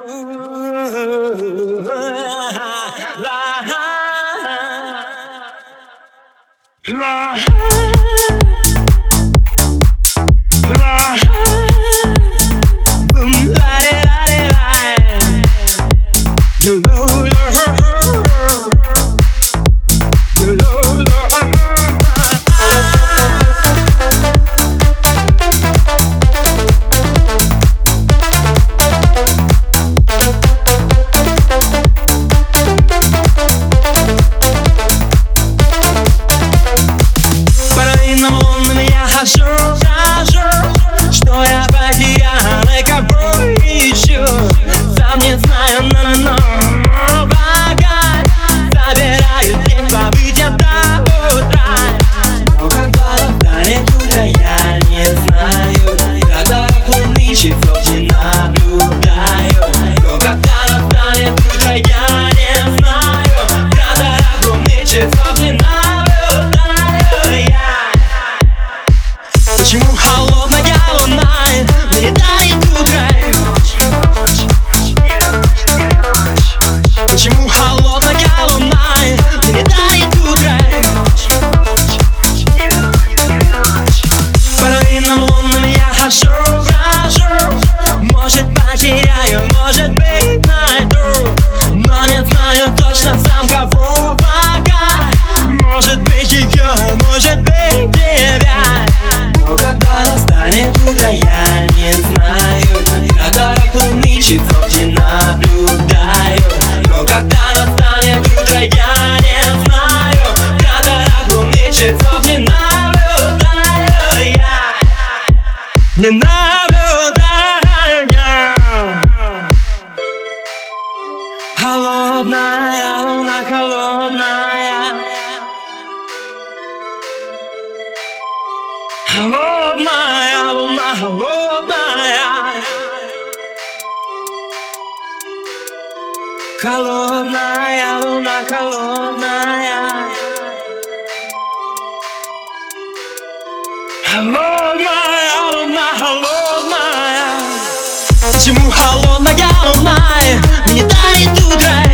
Ooh. New na na na na. не наблюдая. Холодная луна, холодная. Холодная луна, холодная. Холодная луна, холодная. Холодная холодная. Почему холодная? Луна Мне дарит утро